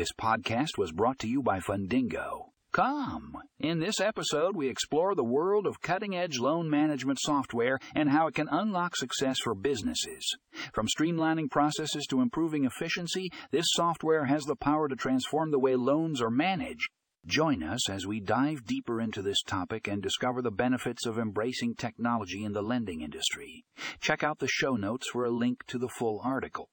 This podcast was brought to you by Fundingo. Come! In this episode, we explore the world of cutting edge loan management software and how it can unlock success for businesses. From streamlining processes to improving efficiency, this software has the power to transform the way loans are managed. Join us as we dive deeper into this topic and discover the benefits of embracing technology in the lending industry. Check out the show notes for a link to the full article.